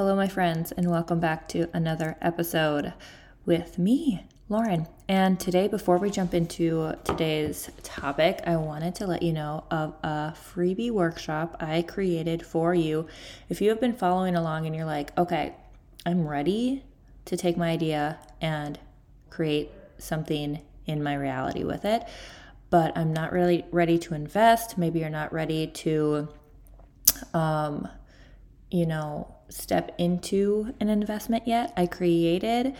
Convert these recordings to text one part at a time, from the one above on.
Hello, my friends, and welcome back to another episode with me, Lauren. And today, before we jump into today's topic, I wanted to let you know of a freebie workshop I created for you. If you have been following along and you're like, okay, I'm ready to take my idea and create something in my reality with it, but I'm not really ready to invest. Maybe you're not ready to, um, you know, step into an investment yet. I created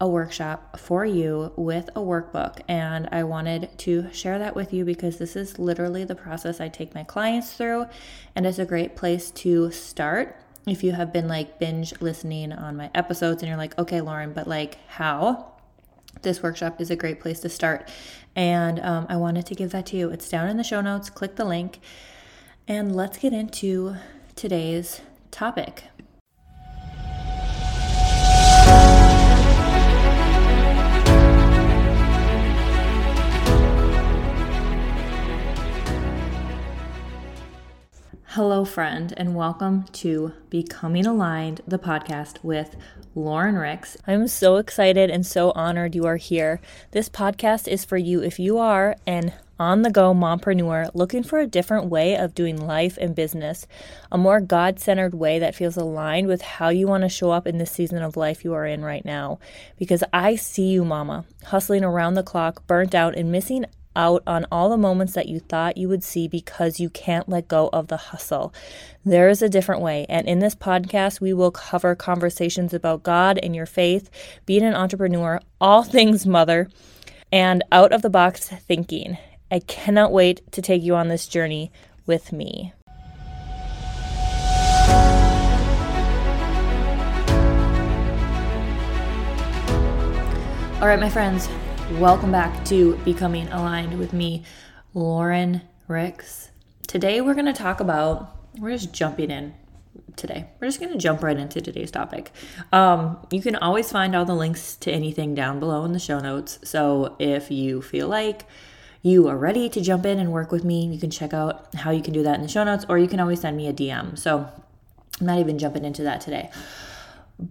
a workshop for you with a workbook, and I wanted to share that with you because this is literally the process I take my clients through, and it's a great place to start. If you have been like binge listening on my episodes and you're like, okay, Lauren, but like, how? This workshop is a great place to start. And um, I wanted to give that to you. It's down in the show notes. Click the link. And let's get into today's topic. Hello, friend, and welcome to Becoming Aligned, the podcast with Lauren Ricks. I'm so excited and so honored you are here. This podcast is for you if you are an on the go mompreneur looking for a different way of doing life and business, a more God centered way that feels aligned with how you want to show up in this season of life you are in right now. Because I see you, mama, hustling around the clock, burnt out, and missing out on all the moments that you thought you would see because you can't let go of the hustle. There is a different way. And in this podcast, we will cover conversations about God and your faith, being an entrepreneur, all things mother, and out of the box thinking. I cannot wait to take you on this journey with me. All right, my friends, Welcome back to Becoming Aligned with me, Lauren Ricks. Today we're going to talk about, we're just jumping in today. We're just going to jump right into today's topic. Um, you can always find all the links to anything down below in the show notes. So if you feel like you are ready to jump in and work with me, you can check out how you can do that in the show notes, or you can always send me a DM. So I'm not even jumping into that today.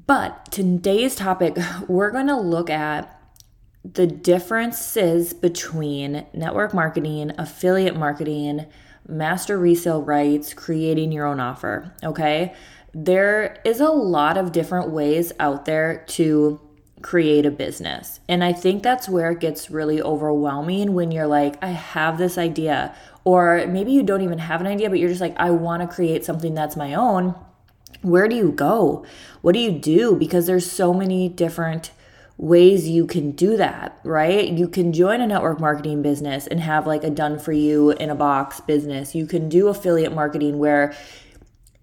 But today's topic, we're going to look at the differences between network marketing, affiliate marketing, master resale rights, creating your own offer. Okay. There is a lot of different ways out there to create a business. And I think that's where it gets really overwhelming when you're like, I have this idea. Or maybe you don't even have an idea, but you're just like, I want to create something that's my own. Where do you go? What do you do? Because there's so many different ways you can do that, right? You can join a network marketing business and have like a done for you in a box business. You can do affiliate marketing where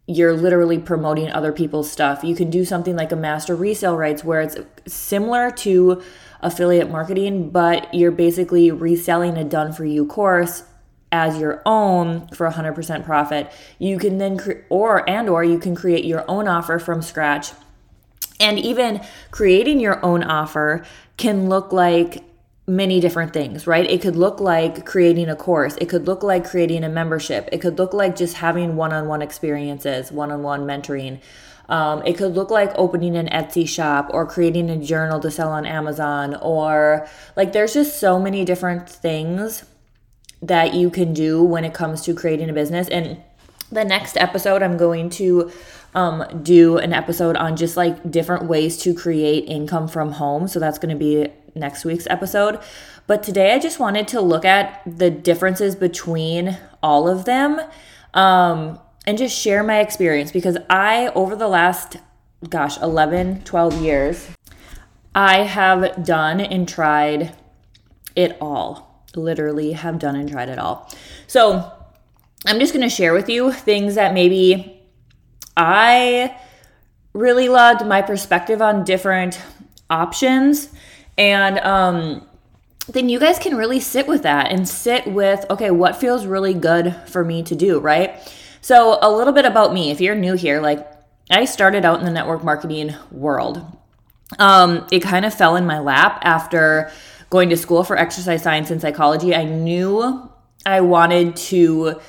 you're literally promoting other people's stuff. You can do something like a master resale rights where it's similar to affiliate marketing, but you're basically reselling a done for you course as your own for 100% profit. You can then cre- or and or you can create your own offer from scratch and even creating your own offer can look like many different things, right? It could look like creating a course. It could look like creating a membership. It could look like just having one on one experiences, one on one mentoring. Um, it could look like opening an Etsy shop or creating a journal to sell on Amazon, or like there's just so many different things that you can do when it comes to creating a business. And the next episode, I'm going to um, do an episode on just like different ways to create income from home. So that's going to be next week's episode. But today I just wanted to look at the differences between all of them um, and just share my experience because I, over the last, gosh, 11, 12 years, I have done and tried it all. Literally have done and tried it all. So I'm just going to share with you things that maybe I really loved my perspective on different options. And um, then you guys can really sit with that and sit with, okay, what feels really good for me to do, right? So, a little bit about me. If you're new here, like I started out in the network marketing world. Um, it kind of fell in my lap after going to school for exercise science and psychology. I knew I wanted to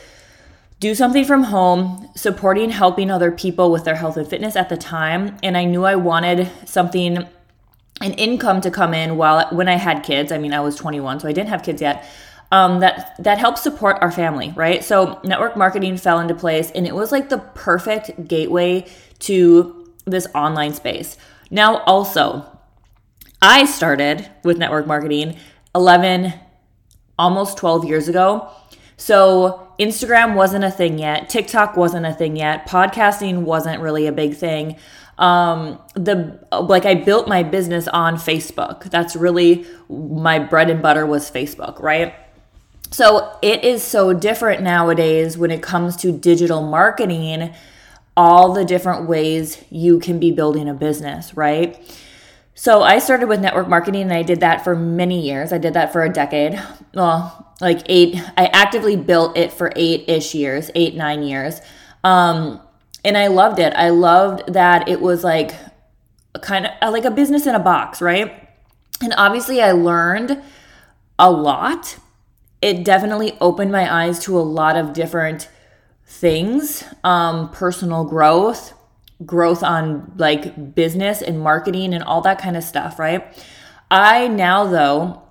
do something from home, supporting, helping other people with their health and fitness at the time. And I knew I wanted something, an income to come in while when I had kids. I mean, I was 21, so I didn't have kids yet. Um, that that helps support our family, right? So network marketing fell into place, and it was like the perfect gateway to this online space. Now, also, I started with network marketing 11, almost 12 years ago. So Instagram wasn't a thing yet. TikTok wasn't a thing yet. Podcasting wasn't really a big thing. Um, the like I built my business on Facebook. That's really my bread and butter was Facebook, right? So it is so different nowadays when it comes to digital marketing, all the different ways you can be building a business, right? So I started with network marketing and I did that for many years. I did that for a decade. Well, like eight, I actively built it for eight ish years, eight, nine years. Um, and I loved it. I loved that it was like kind of like a business in a box, right? And obviously, I learned a lot. It definitely opened my eyes to a lot of different things um, personal growth, growth on like business and marketing and all that kind of stuff, right? I now, though,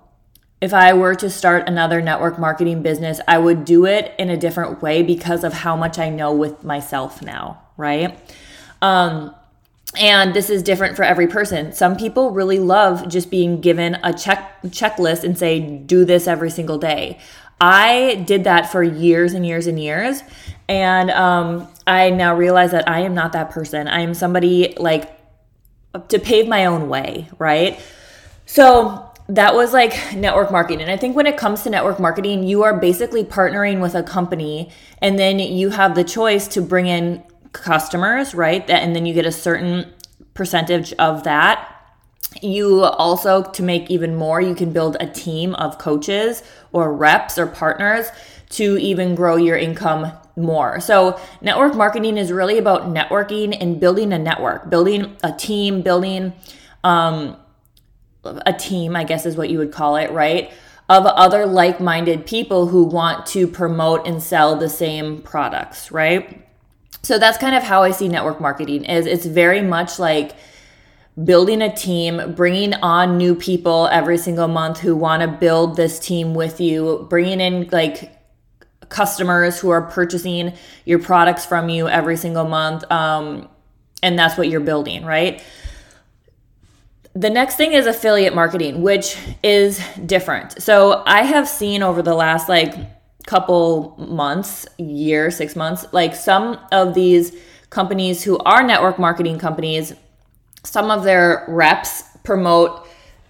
if I were to start another network marketing business, I would do it in a different way because of how much I know with myself now, right? Um, and this is different for every person. Some people really love just being given a check checklist and say, do this every single day. I did that for years and years and years. And um, I now realize that I am not that person. I am somebody like to pave my own way, right? So that was like network marketing. And I think when it comes to network marketing, you are basically partnering with a company and then you have the choice to bring in customers, right? And then you get a certain percentage of that. You also, to make even more, you can build a team of coaches or reps or partners to even grow your income more. So, network marketing is really about networking and building a network, building a team, building um, a team, I guess is what you would call it, right? Of other like minded people who want to promote and sell the same products, right? So that's kind of how I see network marketing is it's very much like building a team, bringing on new people every single month who want to build this team with you, bringing in like customers who are purchasing your products from you every single month. Um, and that's what you're building, right? The next thing is affiliate marketing, which is different. So I have seen over the last like couple months, year, six months, like some of these companies who are network marketing companies, some of their reps promote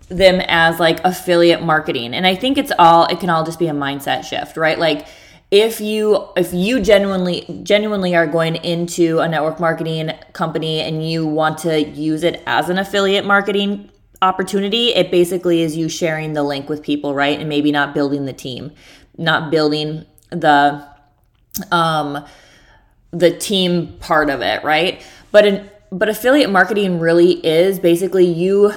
them as like affiliate marketing. And I think it's all, it can all just be a mindset shift, right? Like, if you if you genuinely genuinely are going into a network marketing company and you want to use it as an affiliate marketing opportunity it basically is you sharing the link with people right? And maybe not building the team not building the um the team part of it right? But an but affiliate marketing really is basically you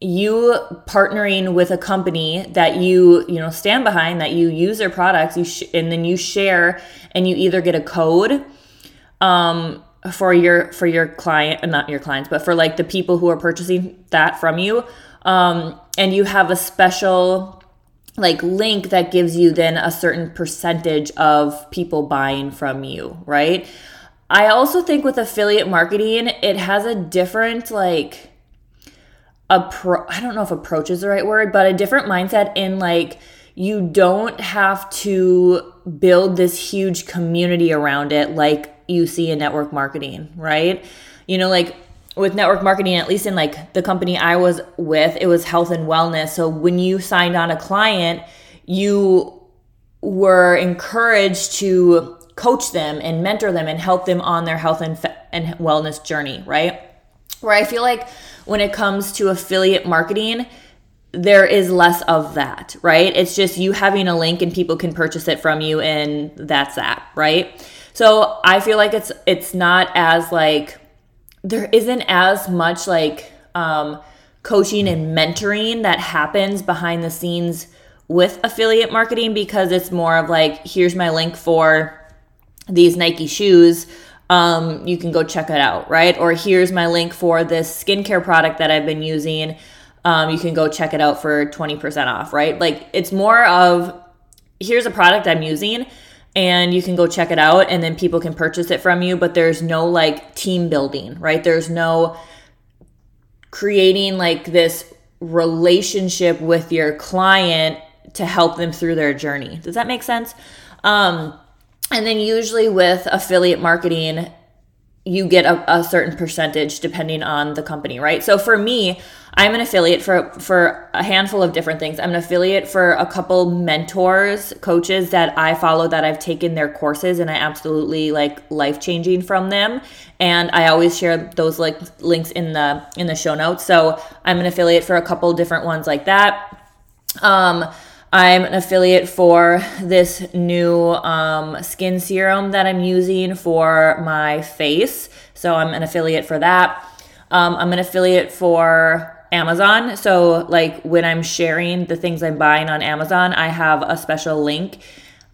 you partnering with a company that you you know stand behind that you use their products you sh- and then you share and you either get a code um for your for your client not your clients but for like the people who are purchasing that from you um and you have a special like link that gives you then a certain percentage of people buying from you right? I also think with affiliate marketing it has a different like appro- I don't know if approach is the right word, but a different mindset in like you don't have to build this huge community around it like you see in network marketing, right? You know, like with network marketing, at least in like the company I was with, it was health and wellness. So when you signed on a client, you were encouraged to coach them and mentor them and help them on their health and, and wellness journey, right? Where I feel like when it comes to affiliate marketing, there is less of that, right? It's just you having a link and people can purchase it from you and that's that, right? So I feel like it's it's not as like there isn't as much like um coaching and mentoring that happens behind the scenes with affiliate marketing because it's more of like here's my link for these Nike shoes, um, you can go check it out, right? Or here's my link for this skincare product that I've been using. Um, you can go check it out for 20% off, right? Like it's more of here's a product I'm using and you can go check it out and then people can purchase it from you, but there's no like team building, right? There's no creating like this relationship with your client to help them through their journey. Does that make sense? Um, and then usually with affiliate marketing, you get a, a, certain percentage depending on the company, right? So for me, I'm an affiliate for for a handful of different things. I'm an affiliate for a couple mentors, coaches that I follow that I've taken their courses and I absolutely like life changing from them. And I always share those like links in the in the show notes. So I'm an affiliate for a couple different ones like that. Um, I'm an affiliate for this new um, skin serum that I'm using for my face. So I'm an affiliate for that. Um, I'm an affiliate for Amazon. So, like when I'm sharing the things I'm buying on Amazon, I have a special link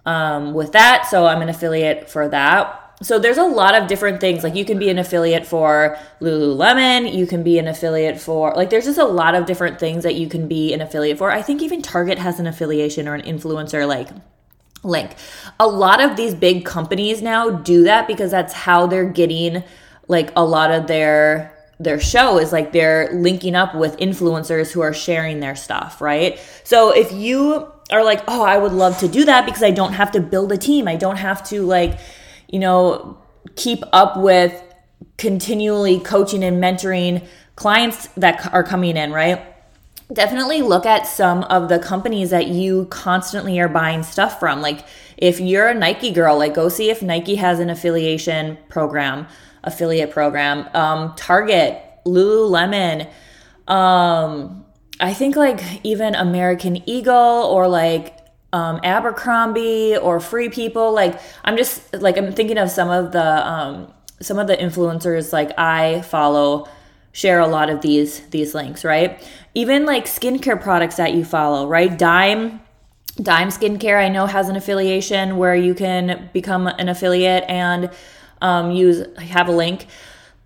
um, with that. So, I'm an affiliate for that. So, there's a lot of different things. Like, you can be an affiliate for Lululemon, you can be an affiliate for, like, there's just a lot of different things that you can be an affiliate for. I think even Target has an affiliation or an influencer, like, link. A lot of these big companies now do that because that's how they're getting like a lot of their their show is like they're linking up with influencers who are sharing their stuff, right? So if you are like, "Oh, I would love to do that because I don't have to build a team. I don't have to like, you know, keep up with continually coaching and mentoring clients that are coming in, right? Definitely look at some of the companies that you constantly are buying stuff from. Like if you're a Nike girl, like go see if Nike has an affiliation program affiliate program. Um, Target, Lululemon, um, I think like even American Eagle or like um, Abercrombie or Free People. Like I'm just like I'm thinking of some of the um, some of the influencers like I follow share a lot of these these links, right? Even like skincare products that you follow, right? Dime Dime Skincare I know has an affiliation where you can become an affiliate and um, use have a link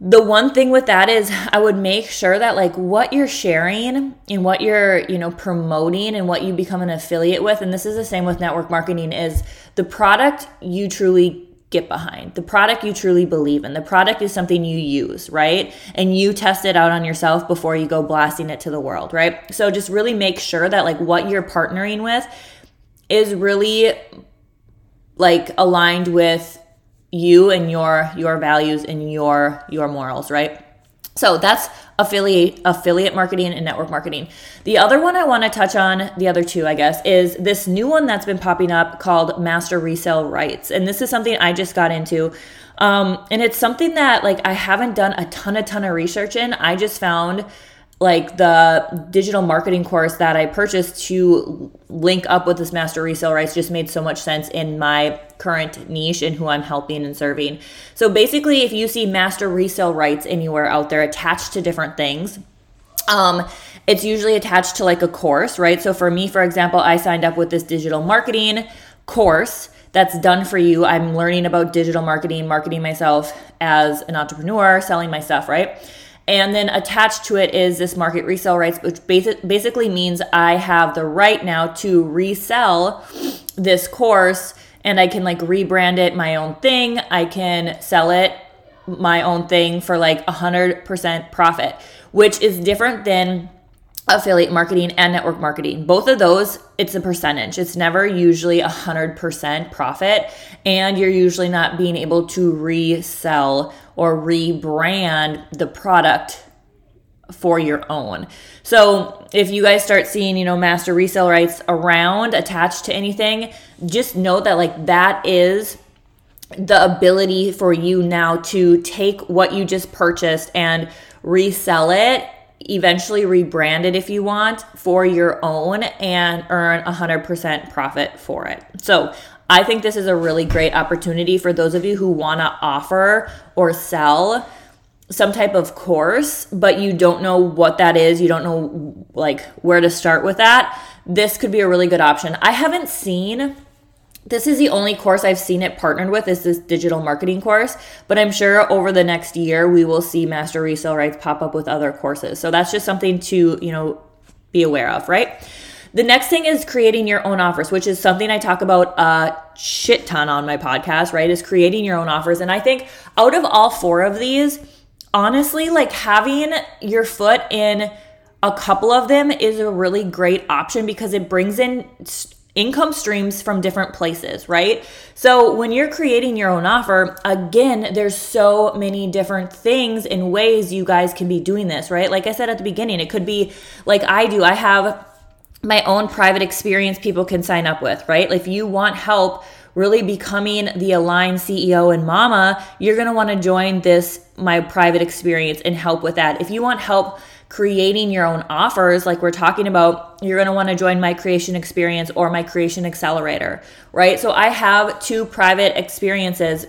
the one thing with that is i would make sure that like what you're sharing and what you're you know promoting and what you become an affiliate with and this is the same with network marketing is the product you truly get behind the product you truly believe in the product is something you use right? And you test it out on yourself before you go blasting it to the world right? So just really make sure that like what you're partnering with is really like aligned with you and your your values and your your morals, right? So that's affiliate affiliate marketing and network marketing. The other one I want to touch on, the other two I guess, is this new one that's been popping up called master resale rights. And this is something I just got into. Um, and it's something that like I haven't done a ton a ton of research in. I just found like the digital marketing course that I purchased to link up with this master resale rights just made so much sense in my current niche and who I'm helping and serving. So basically, if you see master resale rights anywhere out there attached to different things, um, it's usually attached to like a course, right? So for me, for example, I signed up with this digital marketing course that's done for you. I'm learning about digital marketing, marketing myself as an entrepreneur, selling my stuff, right? And then attached to it is this market resale rights, which basically means I have the right now to resell this course and I can like rebrand it my own thing. I can sell it my own thing for like 100% profit, which is different than affiliate marketing and network marketing. Both of those, it's a percentage. It's never usually 100% profit. And you're usually not being able to resell or rebrand the product for your own. So if you guys start seeing, you know, master resale rights around attached to anything, just know that like that is the ability for you now to take what you just purchased and resell it eventually rebrand it if you want for your own and earn 100% profit for it. So, I think this is a really great opportunity for those of you who want to offer or sell some type of course, but you don't know what that is, you don't know like where to start with that. This could be a really good option. I haven't seen this is the only course I've seen it partnered with is this digital marketing course, but I'm sure over the next year we will see master resale rights pop up with other courses. So that's just something to, you know, be aware of, right? The next thing is creating your own offers, which is something I talk about a shit ton on my podcast, right? Is creating your own offers. And I think out of all four of these, honestly, like having your foot in a couple of them is a really great option because it brings in income streams from different places, right? So when you're creating your own offer, again, there's so many different things and ways you guys can be doing this, right? Like I said at the beginning, it could be like I do. I have my own private experience people can sign up with, right? If you want help really becoming the aligned CEO and mama, you're going to want to join this my private experience and help with that. If you want help creating your own offers, like we're talking about, you're want to join my creation experience or my creation accelerator, right? So I have two private experiences.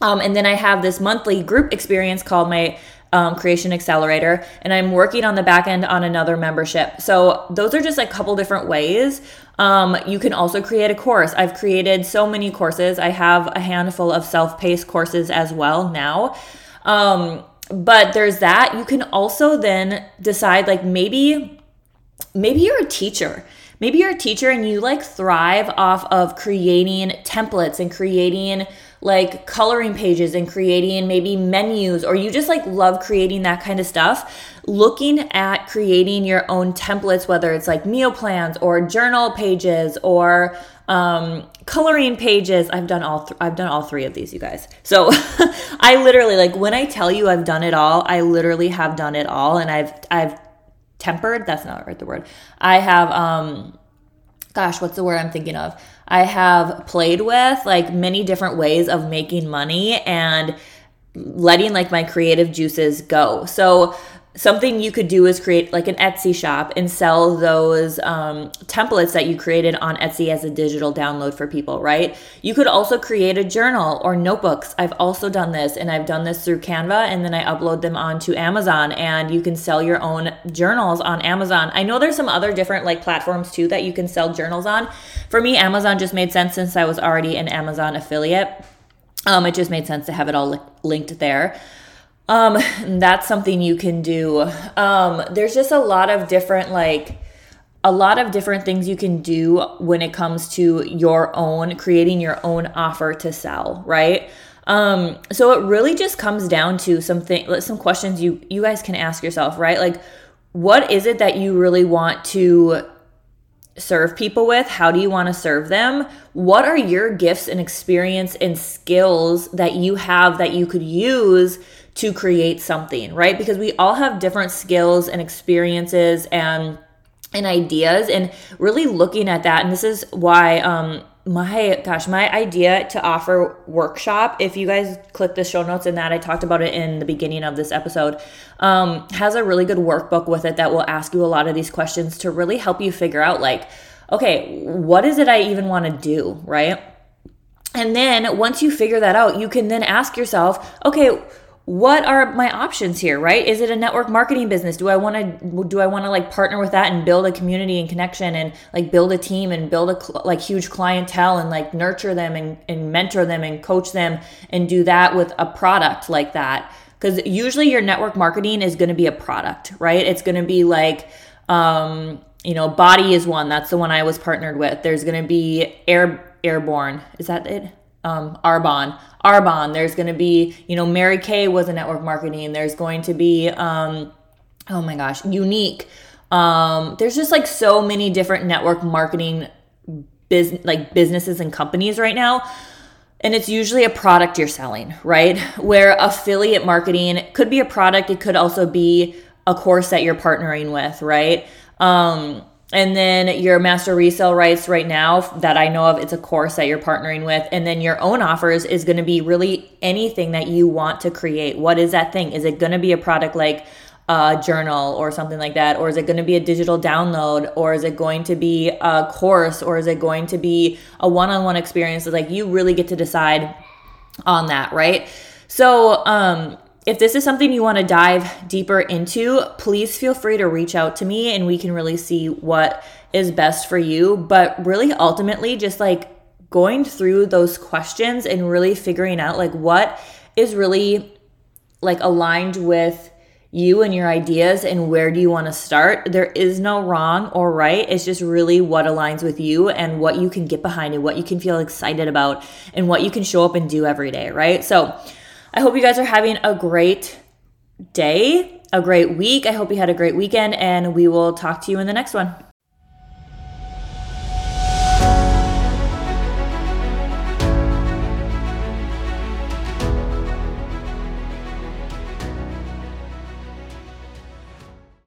Um, and then I have this monthly group experience called my um, Creation Accelerator, and I'm working on the back end on another membership. So those are just a couple different ways. Um, you can also create a course. I've created so many courses. I have a handful of self-paced courses as well now. Um, but there's that. You can also then decide like maybe maybe you're a teacher maybe you're a teacher and you like thrive off of creating templates and creating like coloring pages and creating maybe menus or you just like love creating that kind of stuff looking at creating your own templates whether it's like meal plans or journal pages or um, coloring pages i've done all th- i've done all three of these you guys. So i literally like when i tell you i've done it all i literally have done it all and i've i've tempered that's not right the word. I have um gosh what's the word i'm thinking of? I have played with like many different ways of making money and letting like my creative juices go. So something you could do is create like an Etsy shop and sell those um, templates that you created on Etsy as a digital download for people, right? You could also create a journal or notebooks. I've also done this and I've done this through Canva and then I upload them onto Amazon and you can sell your own journals on Amazon. I know there's some other different like platforms too that you can sell journals on. For me, Amazon just made sense since I was already an Amazon affiliate. Um, it just made sense to have it all li- linked there. Um, that's something you can do. Um, there's just a lot of different like a lot of different things you can do when it comes to your own creating your own offer to sell, right? Um, so it really just comes down to something some questions you you guys can ask yourself, right? Like what is it that you really want to serve people with? How do you want to serve them? What are your gifts and experience and skills that you have that you could use to create something, right? Because we all have different skills and experiences and and ideas and really looking at that and this is why um my gosh my idea to offer workshop if you guys click the show notes in that i talked about it in the beginning of this episode um, has a really good workbook with it that will ask you a lot of these questions to really help you figure out like okay what is it i even want to do right? And then once you figure that out you can then ask yourself okay what are my options here right? Is it a network marketing business? Do i want to do i want to like partner with that and build a community and connection and like build a team and build a cl- like huge clientele and like nurture them and, and mentor them and coach them and do that with a product like that? Because usually your network marketing is going to be a product right? It's going to be like um you know body is one. That's the one i was partnered with. There's going to be air airborne. Is that it um, Arbon, Arbonne. There's going to be, you know, Mary Kay was a network marketing. There's going to be, um, oh my gosh, Younique. Um, there's just like so many different network marketing business, like businesses and companies right now. And it's usually a product you're selling, right? Where affiliate marketing could be a product, it could also be a course that you're partnering with, right? Um, and then your master resale rights right now that I know of, it's a course that you're partnering with. And then your own offers is going to be really anything that you want to create. What is that thing? Is it going to be a product like a journal or something like that? Or is it going to be a digital download? Or is it going to be a course? Or is it going to be a one on one experience? It's like you really get to decide on that, right? So, um, if this is something you want to dive deeper into, please feel free to reach out to me and we can really see what is best for you. But really, ultimately, just like going through those questions and really figuring out like what is really like aligned with you and your ideas and where do you want to start. There is no wrong or right. It's just really what aligns with you and what you can get behind and what you can feel excited about and what you can show up and do every day, right? So I hope you guys are having a great day, a great week. I hope you had a great weekend, and we will talk to you in the next one.